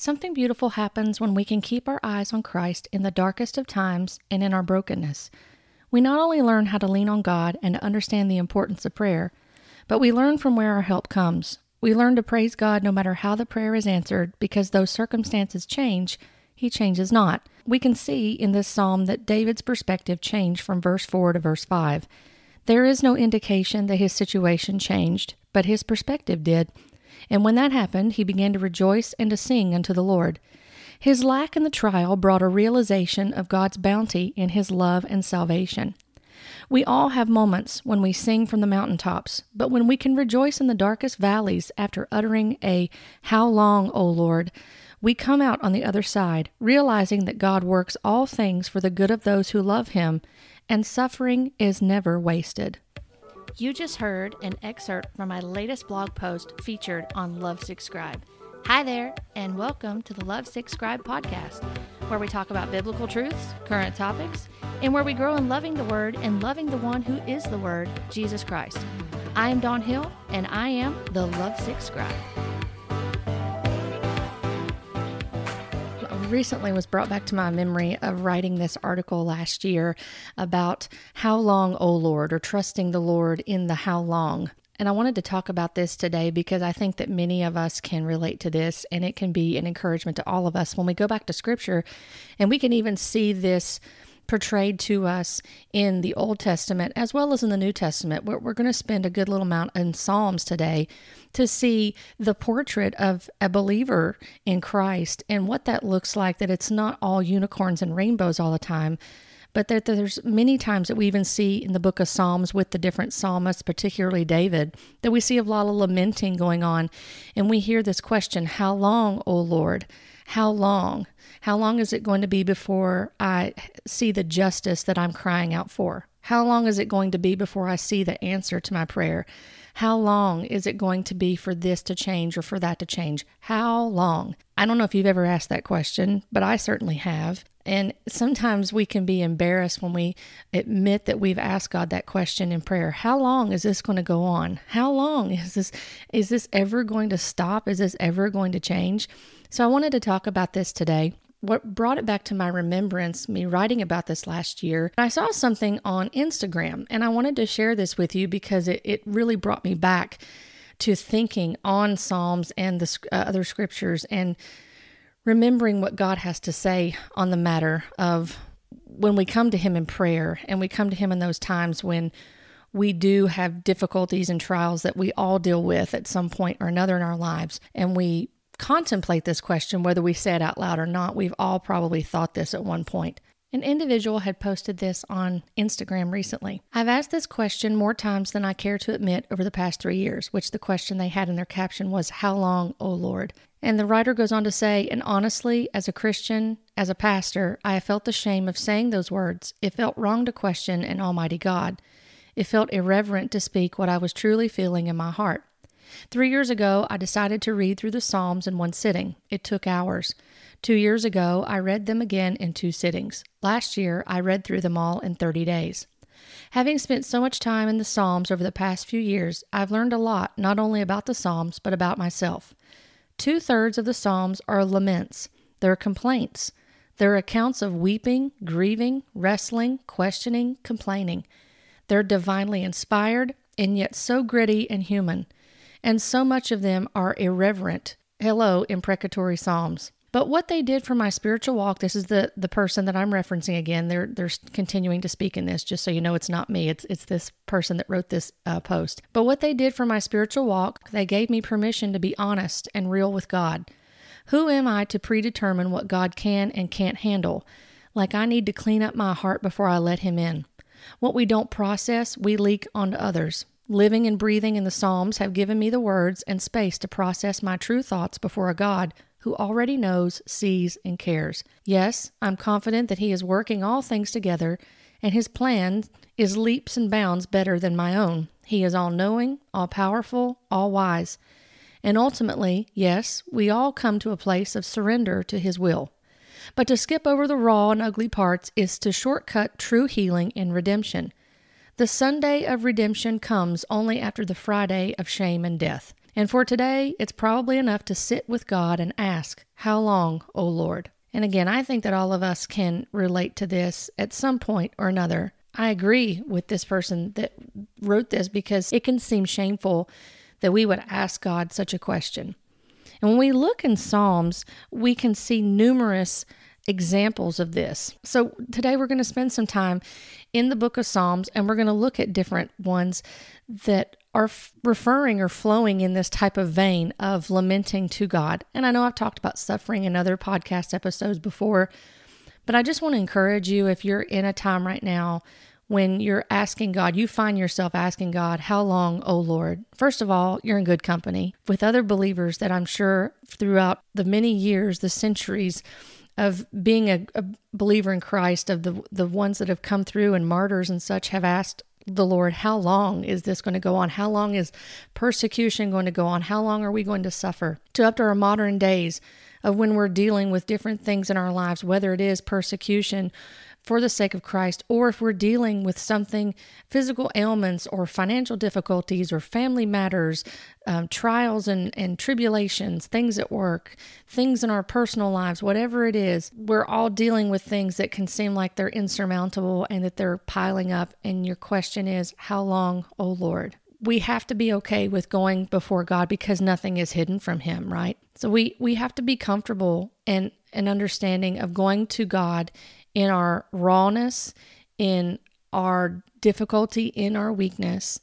Something beautiful happens when we can keep our eyes on Christ in the darkest of times and in our brokenness. We not only learn how to lean on God and to understand the importance of prayer, but we learn from where our help comes. We learn to praise God no matter how the prayer is answered because though circumstances change, He changes not. We can see in this psalm that David's perspective changed from verse 4 to verse 5. There is no indication that his situation changed, but his perspective did. And when that happened, he began to rejoice and to sing unto the Lord. His lack in the trial brought a realization of God's bounty in his love and salvation. We all have moments when we sing from the mountaintops, but when we can rejoice in the darkest valleys after uttering a How long, O Lord, we come out on the other side, realizing that God works all things for the good of those who love him, and suffering is never wasted. You just heard an excerpt from my latest blog post featured on Lovesick Scribe. Hi there, and welcome to the Lovesick Scribe podcast, where we talk about biblical truths, current topics, and where we grow in loving the Word and loving the one who is the Word, Jesus Christ. I am Dawn Hill, and I am the Lovesick Scribe. Recently was brought back to my memory of writing this article last year about how long, O Lord, or trusting the Lord in the how long. And I wanted to talk about this today because I think that many of us can relate to this and it can be an encouragement to all of us when we go back to scripture and we can even see this portrayed to us in the Old Testament as well as in the New Testament. We're, we're going to spend a good little amount in Psalms today to see the portrait of a believer in Christ and what that looks like, that it's not all unicorns and rainbows all the time. But that there's many times that we even see in the book of Psalms with the different psalmists, particularly David, that we see a lot of lamenting going on. And we hear this question, How long, O Lord? How long? How long is it going to be before I see the justice that I'm crying out for? How long is it going to be before I see the answer to my prayer? How long is it going to be for this to change or for that to change? How long? I don't know if you've ever asked that question, but I certainly have. And sometimes we can be embarrassed when we admit that we've asked God that question in prayer. How long is this going to go on? How long is this is this ever going to stop? Is this ever going to change? So I wanted to talk about this today what brought it back to my remembrance, me writing about this last year, I saw something on Instagram and I wanted to share this with you because it, it really brought me back to thinking on Psalms and the uh, other scriptures and remembering what God has to say on the matter of when we come to Him in prayer and we come to Him in those times when we do have difficulties and trials that we all deal with at some point or another in our lives and we contemplate this question, whether we say it out loud or not. We've all probably thought this at one point. An individual had posted this on Instagram recently. I've asked this question more times than I care to admit over the past three years, which the question they had in their caption was, How long, O Lord? And the writer goes on to say, And honestly, as a Christian, as a pastor, I have felt the shame of saying those words. It felt wrong to question an Almighty God. It felt irreverent to speak what I was truly feeling in my heart. Three years ago, I decided to read through the Psalms in one sitting. It took hours. Two years ago, I read them again in two sittings. Last year, I read through them all in 30 days. Having spent so much time in the Psalms over the past few years, I've learned a lot not only about the Psalms, but about myself. Two thirds of the Psalms are laments, they're complaints. They're accounts of weeping, grieving, wrestling, questioning, complaining. They're divinely inspired and yet so gritty and human and so much of them are irreverent. Hello, imprecatory psalms. But what they did for my spiritual walk, this is the the person that I'm referencing again. They're they're continuing to speak in this, just so you know, it's not me. It's it's this person that wrote this uh, post. But what they did for my spiritual walk, they gave me permission to be honest and real with God. Who am I to predetermine what God can and can't handle? Like I need to clean up my heart before I let Him in. What we don't process, we leak onto others. Living and breathing in the Psalms have given me the words and space to process my true thoughts before a God who already knows, sees, and cares. Yes, I'm confident that He is working all things together, and His plan is leaps and bounds better than my own. He is all knowing, all powerful, all wise. And ultimately, yes, we all come to a place of surrender to His will. But to skip over the raw and ugly parts is to shortcut true healing and redemption. The Sunday of redemption comes only after the Friday of shame and death. And for today, it's probably enough to sit with God and ask, How long, O Lord? And again, I think that all of us can relate to this at some point or another. I agree with this person that wrote this because it can seem shameful that we would ask God such a question. And when we look in Psalms, we can see numerous examples of this. So today we're going to spend some time in the book of Psalms and we're going to look at different ones that are f- referring or flowing in this type of vein of lamenting to God. And I know I've talked about suffering in other podcast episodes before, but I just want to encourage you if you're in a time right now when you're asking God, you find yourself asking God, How long, O Lord? First of all, you're in good company with other believers that I'm sure throughout the many years, the centuries, of being a, a, believer in Christ, of the the ones that have come through and martyrs and such have asked the Lord, how long is this going to go on? How long is persecution going to go on? How long are we going to suffer? To up to our modern days of when we're dealing with different things in our lives, whether it is persecution for the sake of Christ, or if we're dealing with something, physical ailments or financial difficulties or family matters, um, trials and, and tribulations, things at work, things in our personal lives, whatever it is, we're all dealing with things that can seem like they're insurmountable and that they're piling up. And your question is, How long, O Lord? we have to be okay with going before God because nothing is hidden from him, right? So we we have to be comfortable and an understanding of going to God in our rawness, in our difficulty, in our weakness,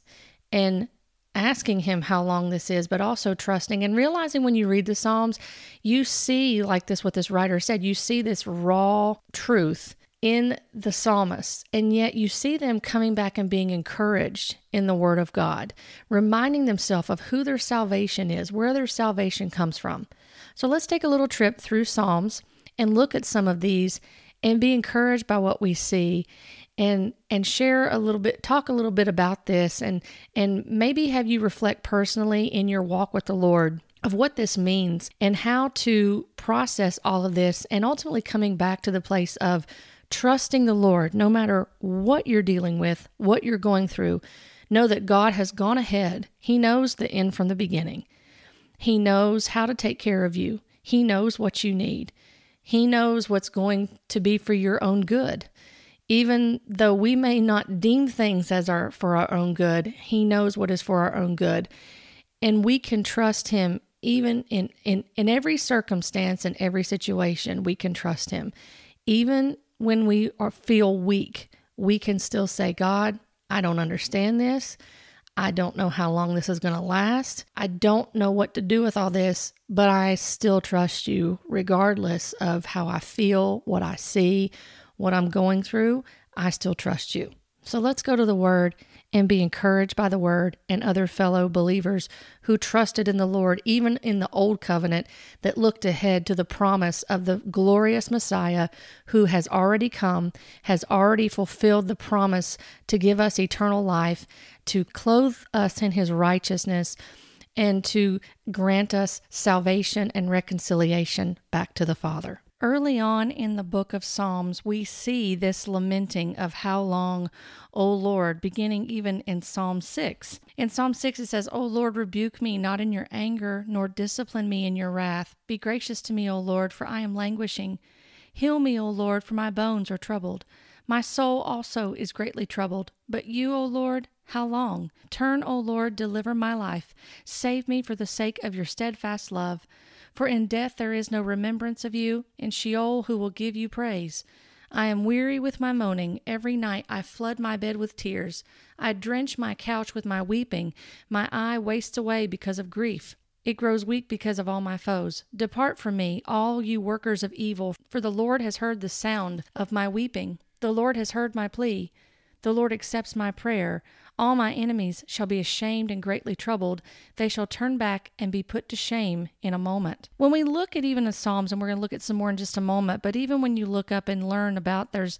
and asking Him how long this is, but also trusting and realizing when you read the Psalms, you see, like this, what this writer said, you see this raw truth in the psalmists, and yet you see them coming back and being encouraged in the Word of God, reminding themselves of who their salvation is, where their salvation comes from. So let's take a little trip through Psalms and look at some of these and be encouraged by what we see and and share a little bit talk a little bit about this and and maybe have you reflect personally in your walk with the Lord of what this means and how to process all of this and ultimately coming back to the place of trusting the Lord no matter what you're dealing with, what you're going through. Know that God has gone ahead. He knows the end from the beginning. He knows how to take care of you. He knows what you need. He knows what's going to be for your own good. Even though we may not deem things as our for our own good, he knows what is for our own good. And we can trust him even in, in, in every circumstance and every situation, we can trust him. Even when we are, feel weak, we can still say, God, I don't understand this. I don't know how long this is going to last. I don't know what to do with all this, but I still trust you regardless of how I feel, what I see, what I'm going through. I still trust you. So let's go to the word and be encouraged by the word and other fellow believers who trusted in the Lord, even in the old covenant that looked ahead to the promise of the glorious Messiah who has already come, has already fulfilled the promise to give us eternal life, to clothe us in his righteousness, and to grant us salvation and reconciliation back to the Father. Early on in the book of Psalms, we see this lamenting of how long, O Lord, beginning even in Psalm 6. In Psalm 6, it says, O Lord, rebuke me not in your anger, nor discipline me in your wrath. Be gracious to me, O Lord, for I am languishing. Heal me, O Lord, for my bones are troubled. My soul also is greatly troubled. But you, O Lord, how long? Turn, O Lord, deliver my life. Save me for the sake of your steadfast love. For in death there is no remembrance of you, in Sheol who will give you praise. I am weary with my moaning. Every night I flood my bed with tears. I drench my couch with my weeping. My eye wastes away because of grief. It grows weak because of all my foes. Depart from me, all you workers of evil, for the Lord has heard the sound of my weeping. The Lord has heard my plea. The Lord accepts my prayer. All my enemies shall be ashamed and greatly troubled. They shall turn back and be put to shame in a moment. When we look at even the Psalms, and we're going to look at some more in just a moment, but even when you look up and learn about there's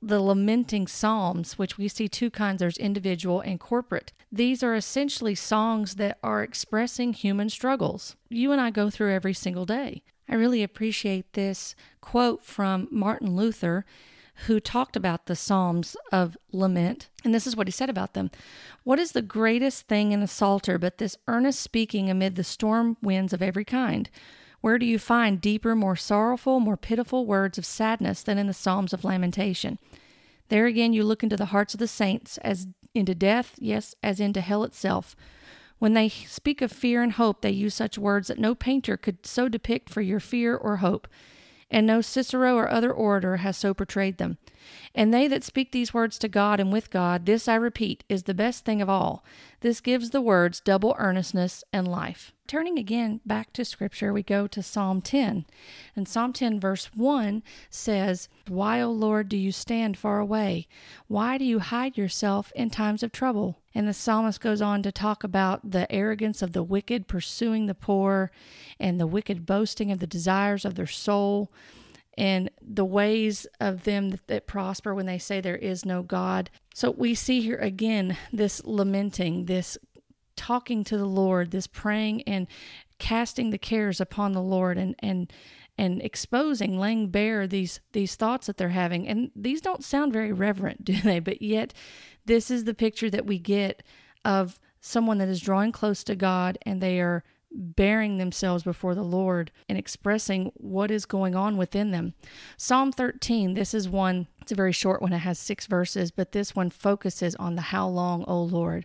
the lamenting Psalms, which we see two kinds there's individual and corporate. These are essentially songs that are expressing human struggles. You and I go through every single day. I really appreciate this quote from Martin Luther who talked about the Psalms of lament. And this is what he said about them What is the greatest thing in a psalter but this earnest speaking amid the storm winds of every kind? Where do you find deeper, more sorrowful, more pitiful words of sadness than in the Psalms of lamentation? There again you look into the hearts of the saints as into death, yes, as into hell itself. When they speak of fear and hope, they use such words that no painter could so depict for your fear or hope, and no Cicero or other orator has so portrayed them. And they that speak these words to God and with God, this I repeat, is the best thing of all. This gives the words double earnestness and life. Turning again back to Scripture, we go to Psalm 10. And Psalm 10, verse 1 says, Why, O Lord, do you stand far away? Why do you hide yourself in times of trouble? And the psalmist goes on to talk about the arrogance of the wicked pursuing the poor and the wicked boasting of the desires of their soul and the ways of them that, that, prosper when they say there is no God. So we see here again this lamenting, this talking to the Lord, this praying and casting the cares upon the Lord and and and exposing, laying bare these these thoughts that they're having. And these don't sound very reverent, do they? But yet this is the picture that we get of someone that is drawing close to God and they are bearing themselves before the Lord and expressing what is going on within them. Psalm 13, this is one, it's a very short one, it has six verses, but this one focuses on the how long, O Lord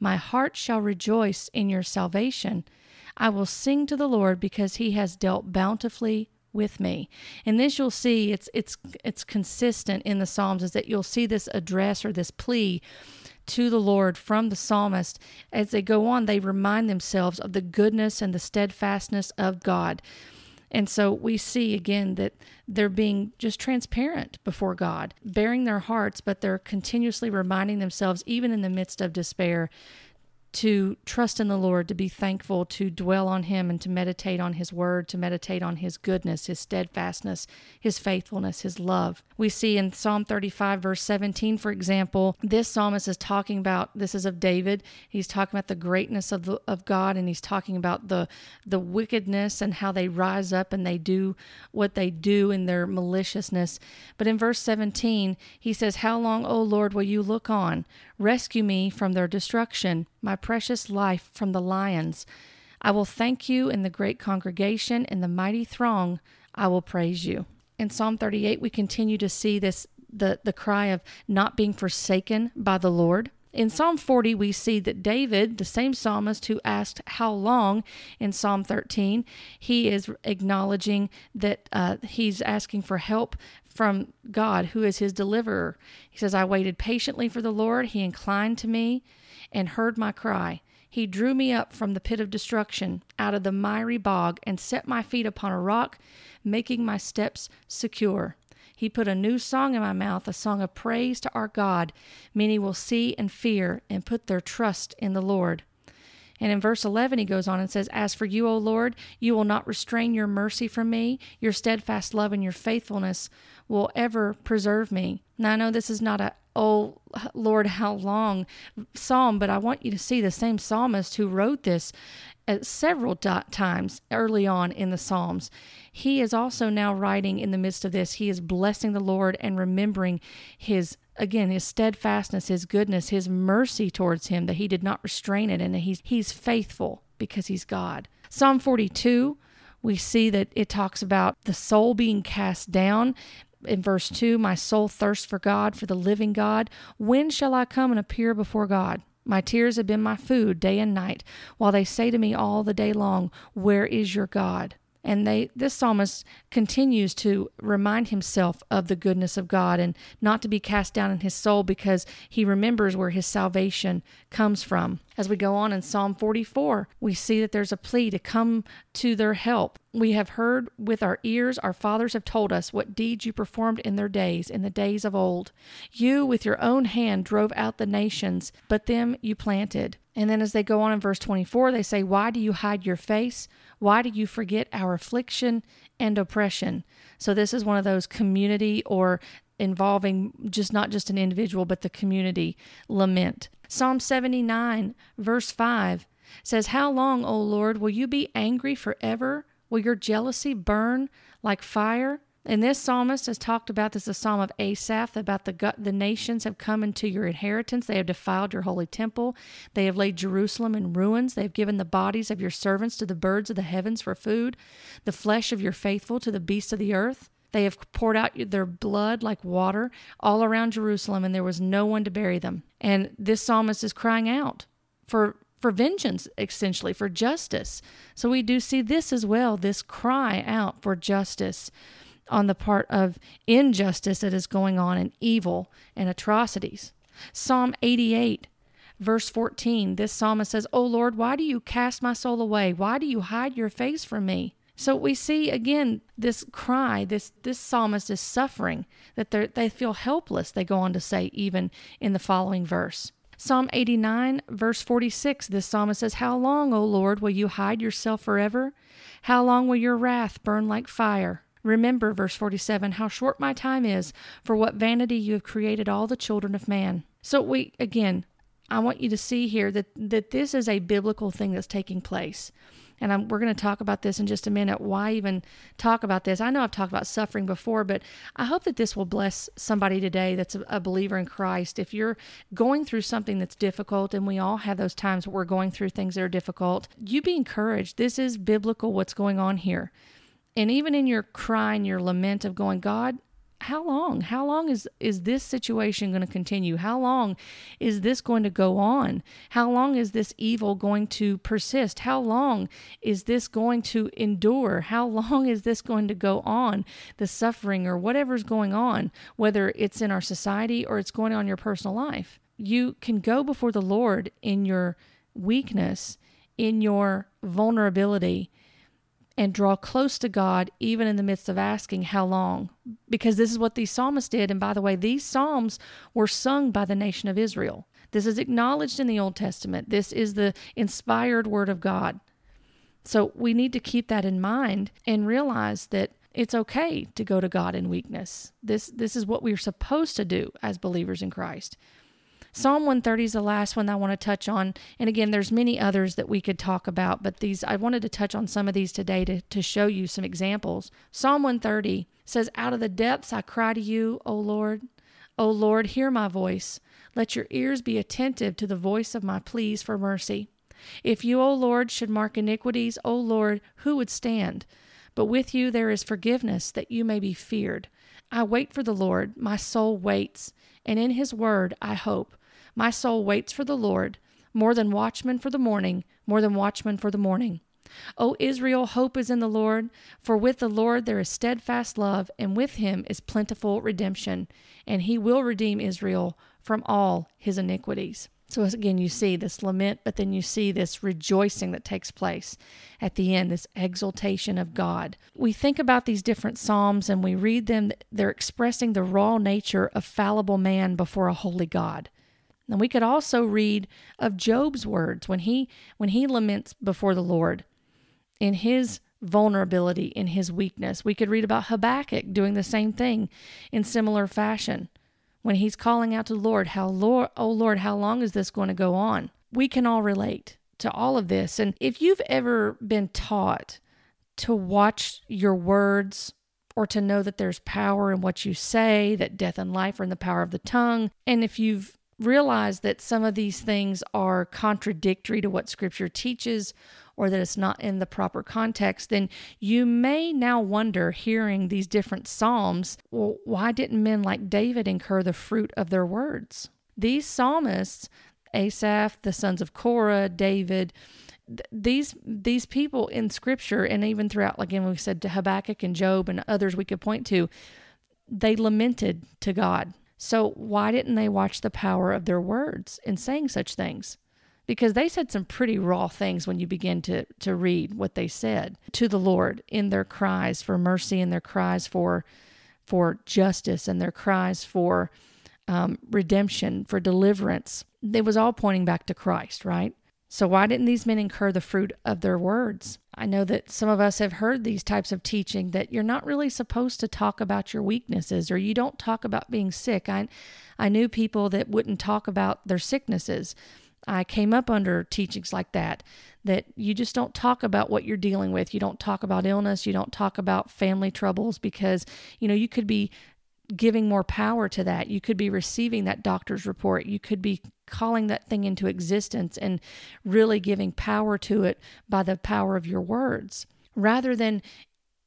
My heart shall rejoice in your salvation. I will sing to the Lord because he has dealt bountifully with me. And this you'll see it's it's it's consistent in the Psalms is that you'll see this address or this plea to the Lord from the psalmist as they go on they remind themselves of the goodness and the steadfastness of God. And so we see again that they're being just transparent before God, baring their hearts, but they're continuously reminding themselves, even in the midst of despair, to trust in the Lord, to be thankful, to dwell on Him, and to meditate on His Word, to meditate on His goodness, His steadfastness, His faithfulness, His love. We see in Psalm 35, verse 17, for example, this psalmist is talking about this is of David. He's talking about the greatness of, the, of God, and he's talking about the, the wickedness and how they rise up and they do what they do in their maliciousness. But in verse 17, he says, How long, O Lord, will you look on? Rescue me from their destruction, my precious life from the lions. I will thank you in the great congregation, in the mighty throng, I will praise you. In Psalm 38, we continue to see this the, the cry of not being forsaken by the Lord. In Psalm 40, we see that David, the same psalmist who asked, How long in Psalm 13, he is acknowledging that uh, he's asking for help from God, who is his deliverer. He says, I waited patiently for the Lord. He inclined to me and heard my cry. He drew me up from the pit of destruction, out of the miry bog, and set my feet upon a rock, making my steps secure. He put a new song in my mouth, a song of praise to our God. Many will see and fear and put their trust in the Lord. And in verse 11, he goes on and says, As for you, O Lord, you will not restrain your mercy from me. Your steadfast love and your faithfulness will ever preserve me. Now, I know this is not a, oh, Lord, how long psalm, but I want you to see the same psalmist who wrote this several times early on in the Psalms. He is also now writing in the midst of this. He is blessing the Lord and remembering his again his steadfastness his goodness his mercy towards him that he did not restrain it and that he's he's faithful because he's god psalm 42 we see that it talks about the soul being cast down in verse 2 my soul thirsts for god for the living god when shall i come and appear before god my tears have been my food day and night while they say to me all the day long where is your god and they this psalmist continues to remind himself of the goodness of God and not to be cast down in his soul because he remembers where his salvation comes from. As we go on in Psalm 44, we see that there's a plea to come to their help. We have heard with our ears, our fathers have told us what deeds you performed in their days, in the days of old. You with your own hand drove out the nations, but them you planted. And then as they go on in verse 24, they say, Why do you hide your face? Why do you forget our affliction and oppression? So this is one of those community or involving just not just an individual, but the community lament. Psalm 79, verse 5 says, How long, O Lord, will you be angry forever? Will your jealousy burn like fire? And this psalmist has talked about this, is a psalm of Asaph, about the the nations have come into your inheritance. They have defiled your holy temple. They have laid Jerusalem in ruins. They have given the bodies of your servants to the birds of the heavens for food, the flesh of your faithful to the beasts of the earth. They have poured out their blood like water all around Jerusalem, and there was no one to bury them. And this psalmist is crying out for for vengeance, essentially, for justice. So we do see this as well this cry out for justice on the part of injustice that is going on and evil and atrocities. Psalm 88, verse 14, this psalmist says, O Lord, why do you cast my soul away? Why do you hide your face from me? So we see again this cry, this this psalmist is suffering, that they they feel helpless, they go on to say even in the following verse. Psalm 89, verse 46, this psalmist says, How long, O Lord, will you hide yourself forever? How long will your wrath burn like fire? Remember, verse 47, how short my time is, for what vanity you have created all the children of man. So we, again, I want you to see here that, that this is a biblical thing that's taking place and I'm, we're going to talk about this in just a minute. Why even talk about this? I know I've talked about suffering before, but I hope that this will bless somebody today that's a, a believer in Christ. If you're going through something that's difficult, and we all have those times where we're going through things that are difficult, you be encouraged. This is biblical what's going on here. And even in your cry your lament of going, God, how long? How long is is this situation going to continue? How long is this going to go on? How long is this evil going to persist? How long is this going to endure? How long is this going to go on? The suffering or whatever's going on whether it's in our society or it's going on in your personal life. You can go before the lord in your weakness in your vulnerability and draw close to God even in the midst of asking how long. Because this is what these psalmists did. And by the way, these psalms were sung by the nation of Israel. This is acknowledged in the Old Testament. This is the inspired word of God. So we need to keep that in mind and realize that it's okay to go to God in weakness. This this is what we're supposed to do as believers in Christ. Psalm 130 is the last one I want to touch on. And again, there's many others that we could talk about, but these I wanted to touch on some of these today to, to show you some examples. Psalm 130 says, Out of the depths I cry to you, O Lord. O Lord, hear my voice. Let your ears be attentive to the voice of my pleas for mercy. If you, O Lord, should mark iniquities, O Lord, who would stand? But with you there is forgiveness, that you may be feared. I wait for the Lord, my soul waits, and in his word I hope. My soul waits for the Lord, more than watchmen for the morning, more than watchmen for the morning. O Israel, hope is in the Lord, for with the Lord there is steadfast love, and with him is plentiful redemption, and he will redeem Israel from all his iniquities. So, again, you see this lament, but then you see this rejoicing that takes place at the end, this exaltation of God. We think about these different Psalms and we read them, they're expressing the raw nature of fallible man before a holy God. And we could also read of Job's words when he when he laments before the Lord in his vulnerability, in his weakness. We could read about Habakkuk doing the same thing in similar fashion when he's calling out to the Lord, how Lord, oh Lord, how long is this going to go on? We can all relate to all of this. And if you've ever been taught to watch your words or to know that there's power in what you say, that death and life are in the power of the tongue, and if you've realize that some of these things are contradictory to what scripture teaches or that it's not in the proper context, then you may now wonder, hearing these different Psalms, well, why didn't men like David incur the fruit of their words? These psalmists, Asaph, the sons of Korah, David, these these people in scripture and even throughout like again we said to Habakkuk and Job and others we could point to they lamented to God so, why didn't they watch the power of their words in saying such things? because they said some pretty raw things when you begin to, to read what they said to the Lord in their cries for mercy and their cries for for justice and their cries for um, redemption, for deliverance. It was all pointing back to Christ, right? So, why didn't these men incur the fruit of their words? I know that some of us have heard these types of teaching that you're not really supposed to talk about your weaknesses or you don't talk about being sick. I, I knew people that wouldn't talk about their sicknesses. I came up under teachings like that, that you just don't talk about what you're dealing with. You don't talk about illness. You don't talk about family troubles because, you know, you could be giving more power to that. You could be receiving that doctor's report. You could be calling that thing into existence and really giving power to it by the power of your words rather than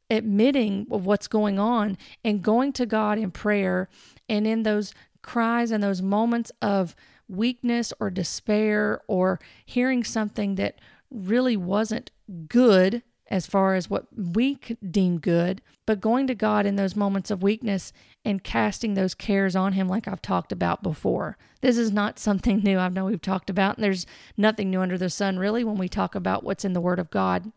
admitting what's going on and going to God in prayer and in those cries and those moments of weakness or despair or hearing something that really wasn't good as far as what we deem good, but going to God in those moments of weakness and casting those cares on Him, like I've talked about before. This is not something new. I know we've talked about, and there's nothing new under the sun really when we talk about what's in the Word of God.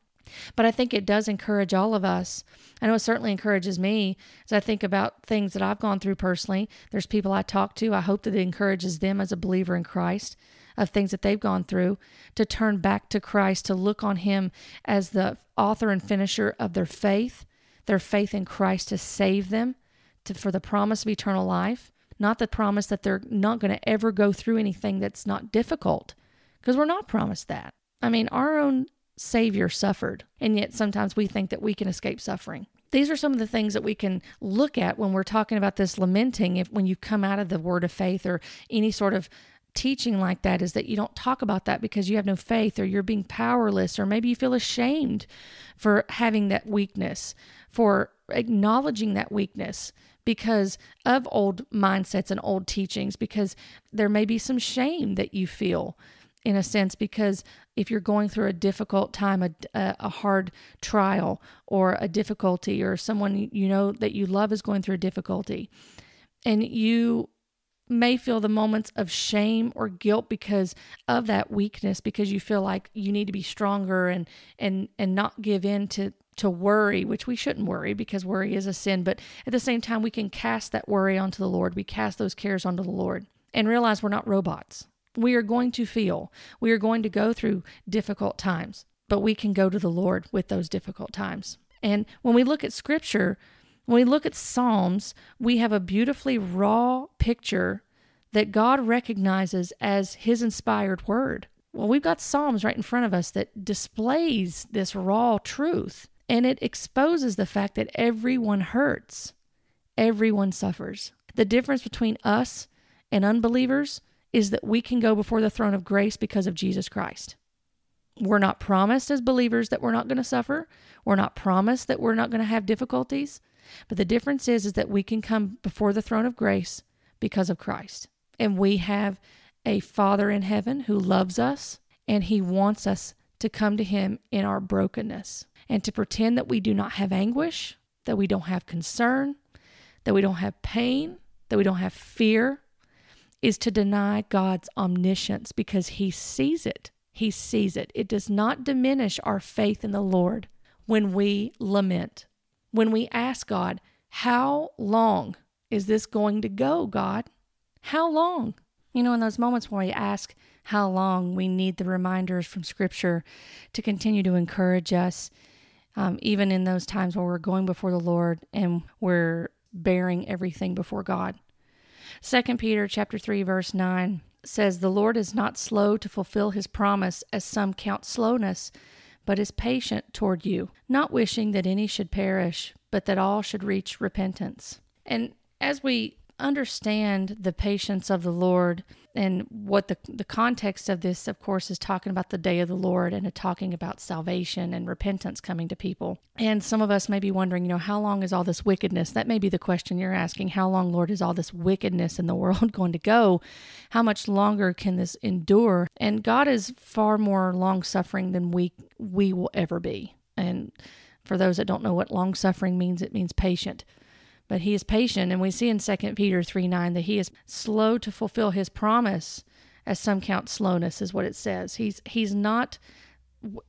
But I think it does encourage all of us. I know it certainly encourages me as I think about things that I've gone through personally. There's people I talk to. I hope that it encourages them as a believer in Christ of things that they've gone through to turn back to Christ, to look on Him as the author and finisher of their faith, their faith in Christ to save them to, for the promise of eternal life, not the promise that they're not going to ever go through anything that's not difficult, because we're not promised that. I mean, our own Savior suffered, and yet sometimes we think that we can escape suffering. These are some of the things that we can look at when we're talking about this lamenting. If when you come out of the word of faith or any sort of teaching like that, is that you don't talk about that because you have no faith or you're being powerless or maybe you feel ashamed for having that weakness, for acknowledging that weakness because of old mindsets and old teachings, because there may be some shame that you feel in a sense because if you're going through a difficult time a, a, hard trial or a difficulty or someone you know that you love is going through a difficulty and you may feel the moments of shame or guilt because of that weakness because you feel like you need to be stronger and and and not give in to to worry which we shouldn't worry because worry is a sin. But at the same time we can cast that worry onto the lord. We cast those cares onto the lord and realize we're not robots. We are going to feel, we are going to go through difficult times, but we can go to the Lord with those difficult times. And when we look at scripture, when we look at Psalms, we have a beautifully raw picture that God recognizes as his inspired word. Well, we've got Psalms right in front of us that displays this raw truth, and it exposes the fact that everyone hurts, everyone suffers. The difference between us and unbelievers is that we can go before the throne of grace because of Jesus Christ. We're not promised as believers that we're not going to suffer. We're not promised that we're not going to have difficulties. But the difference is is that we can come before the throne of grace because of Christ. And we have a Father in heaven who loves us and he wants us to come to him in our brokenness and to pretend that we do not have anguish, that we don't have concern, that we don't have pain, that we don't have fear, is to deny God's omniscience because he sees it. He sees it. It does not diminish our faith in the Lord when we lament, when we ask God, How long is this going to go, God? How long? You know, in those moments where we ask how long, we need the reminders from Scripture to continue to encourage us, um, even in those times where we're going before the Lord and we're bearing everything before God. Second Peter chapter 3 verse 9 says the Lord is not slow to fulfill his promise as some count slowness but is patient toward you not wishing that any should perish but that all should reach repentance. And as we understand the patience of the Lord and what the the context of this of course is talking about the day of the Lord and talking about salvation and repentance coming to people. And some of us may be wondering, you know, how long is all this wickedness? That may be the question you're asking. How long, Lord, is all this wickedness in the world going to go? How much longer can this endure? And God is far more long suffering than we we will ever be. And for those that don't know what long suffering means, it means patient but he is patient. And we see in 2 Peter 3 9 that he is slow to fulfill his promise, as some count slowness is what it says. He's he's not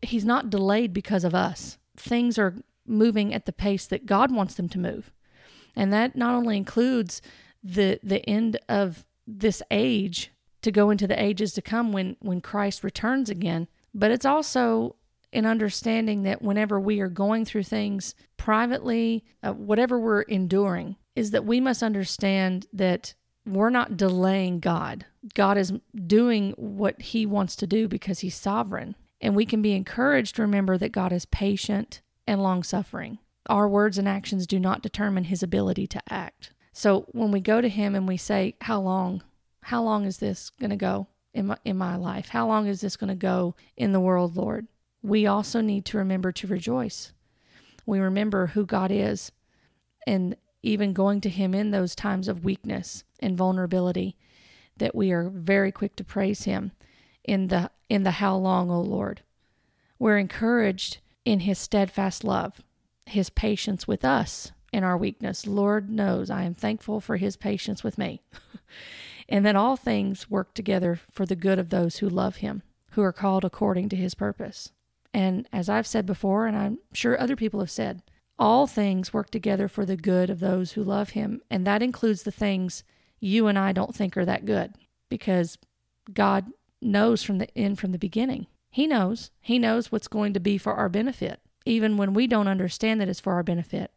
he's not delayed because of us. Things are moving at the pace that God wants them to move. And that not only includes the the end of this age to go into the ages to come when when Christ returns again, but it's also an understanding that whenever we are going through things privately, uh, whatever we're enduring, is that we must understand that we're not delaying God. God is doing what he wants to do because he's sovereign. And we can be encouraged to remember that God is patient and long suffering. Our words and actions do not determine his ability to act. So when we go to him and we say, How long? How long is this going to go in my, in my life? How long is this going to go in the world, Lord? We also need to remember to rejoice. We remember who God is and even going to him in those times of weakness and vulnerability that we are very quick to praise him in the in the how long o lord. We're encouraged in his steadfast love his patience with us in our weakness. Lord knows i am thankful for his patience with me. And that all things work together for the good of those who love him who are called according to his purpose and as i've said before and i'm sure other people have said all things work together for the good of those who love him. And that includes the things you and I don't think are that good because God knows from the end from the beginning. He knows. He knows what's going to be for our benefit, even when we don't understand that it's for our benefit,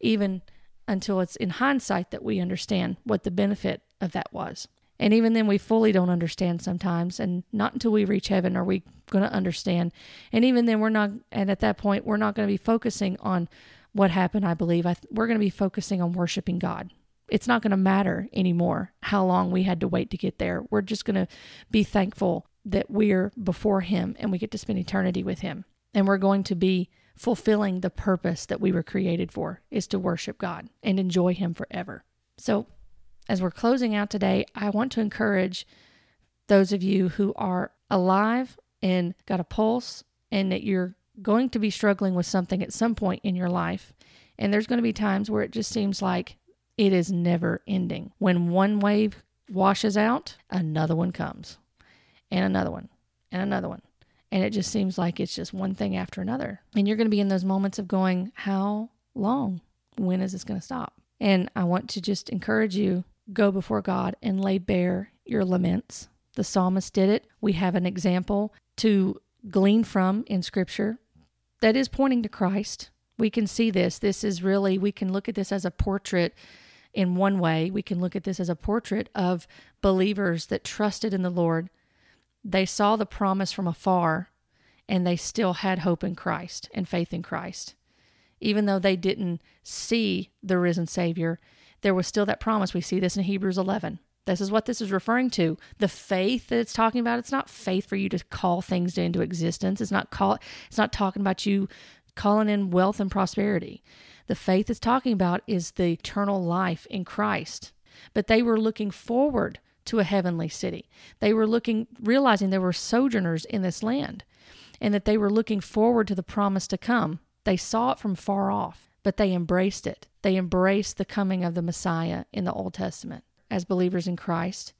even until it's in hindsight that we understand what the benefit of that was. And even then, we fully don't understand sometimes. And not until we reach heaven are we going to understand. And even then, we're not, and at that point, we're not going to be focusing on what happened, I believe. I we're going to be focusing on worshiping God. It's not going to matter anymore how long we had to wait to get there. We're just going to be thankful that we're before Him and we get to spend eternity with Him. And we're going to be fulfilling the purpose that we were created for is to worship God and enjoy Him forever. So, as we're closing out today, I want to encourage those of you who are alive and got a pulse and that you're going to be struggling with something at some point in your life. And there's going to be times where it just seems like it is never ending. When one wave washes out, another one comes, and another one, and another one. And it just seems like it's just one thing after another. And you're going to be in those moments of going, How long? When is this going to stop? And I want to just encourage you go before God and lay bare your laments. The psalmist did it. We have an example to glean from in scripture that is pointing to Christ. We can see this. This is really, we can look at this as a portrait in one way. We can look at this as a portrait of believers that trusted in the Lord. They saw the promise from afar and they still had hope in Christ and faith in Christ. Even though they didn't see the risen Savior, there was still that promise. We see this in Hebrews 11. This is what this is referring to. The faith that it's talking about, it's not faith for you to call things into existence. It's not call it's not talking about you calling in wealth and prosperity. The faith it's talking about is the eternal life in Christ. But they were looking forward to a heavenly city. They were looking realizing there were sojourners in this land and that they were looking forward to the promise to come. They saw it from far off, but they embraced it. They embraced the coming of the Messiah in the Old Testament as believers in Christ,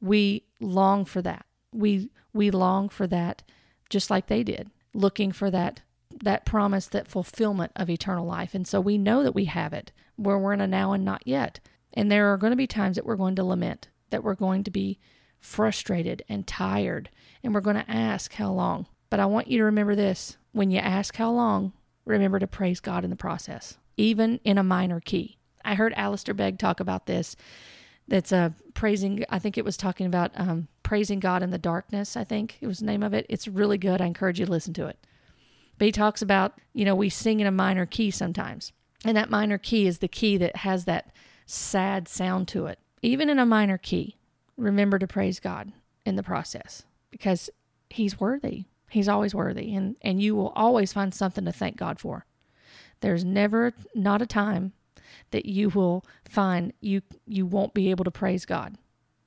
we long for that. We we long for that just like they did, looking for that that promise, that fulfillment of eternal life. And so we know that we have it where we're in a now and not yet. And there are going to be times that we're going to lament, that we're going to be frustrated and tired, and we're going to ask how long. But I want you to remember this when you ask how long, remember to praise God in the process, even in a minor key. I heard Alistair Begg talk about this that's a praising i think it was talking about um, praising god in the darkness i think it was the name of it. It's really good. I encourage you to listen to it. But he talks about you know we sing in a minor key sometimes and that minor key is the key that has that sad sound to it. Even in a minor key remember to praise god in the process because he's worthy he's always worthy and and you will always find something to thank god for there's never not a time that you will find you you won't be able to praise God.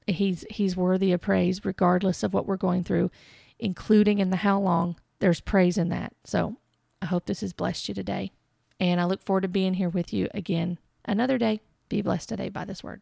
He's he's worthy of praise regardless of what we're going through, including in the how long. There's praise in that. So I hope this has blessed you today. And I look forward to being here with you again another day. Be blessed today by this word.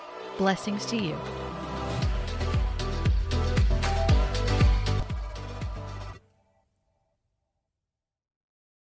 Blessings to you.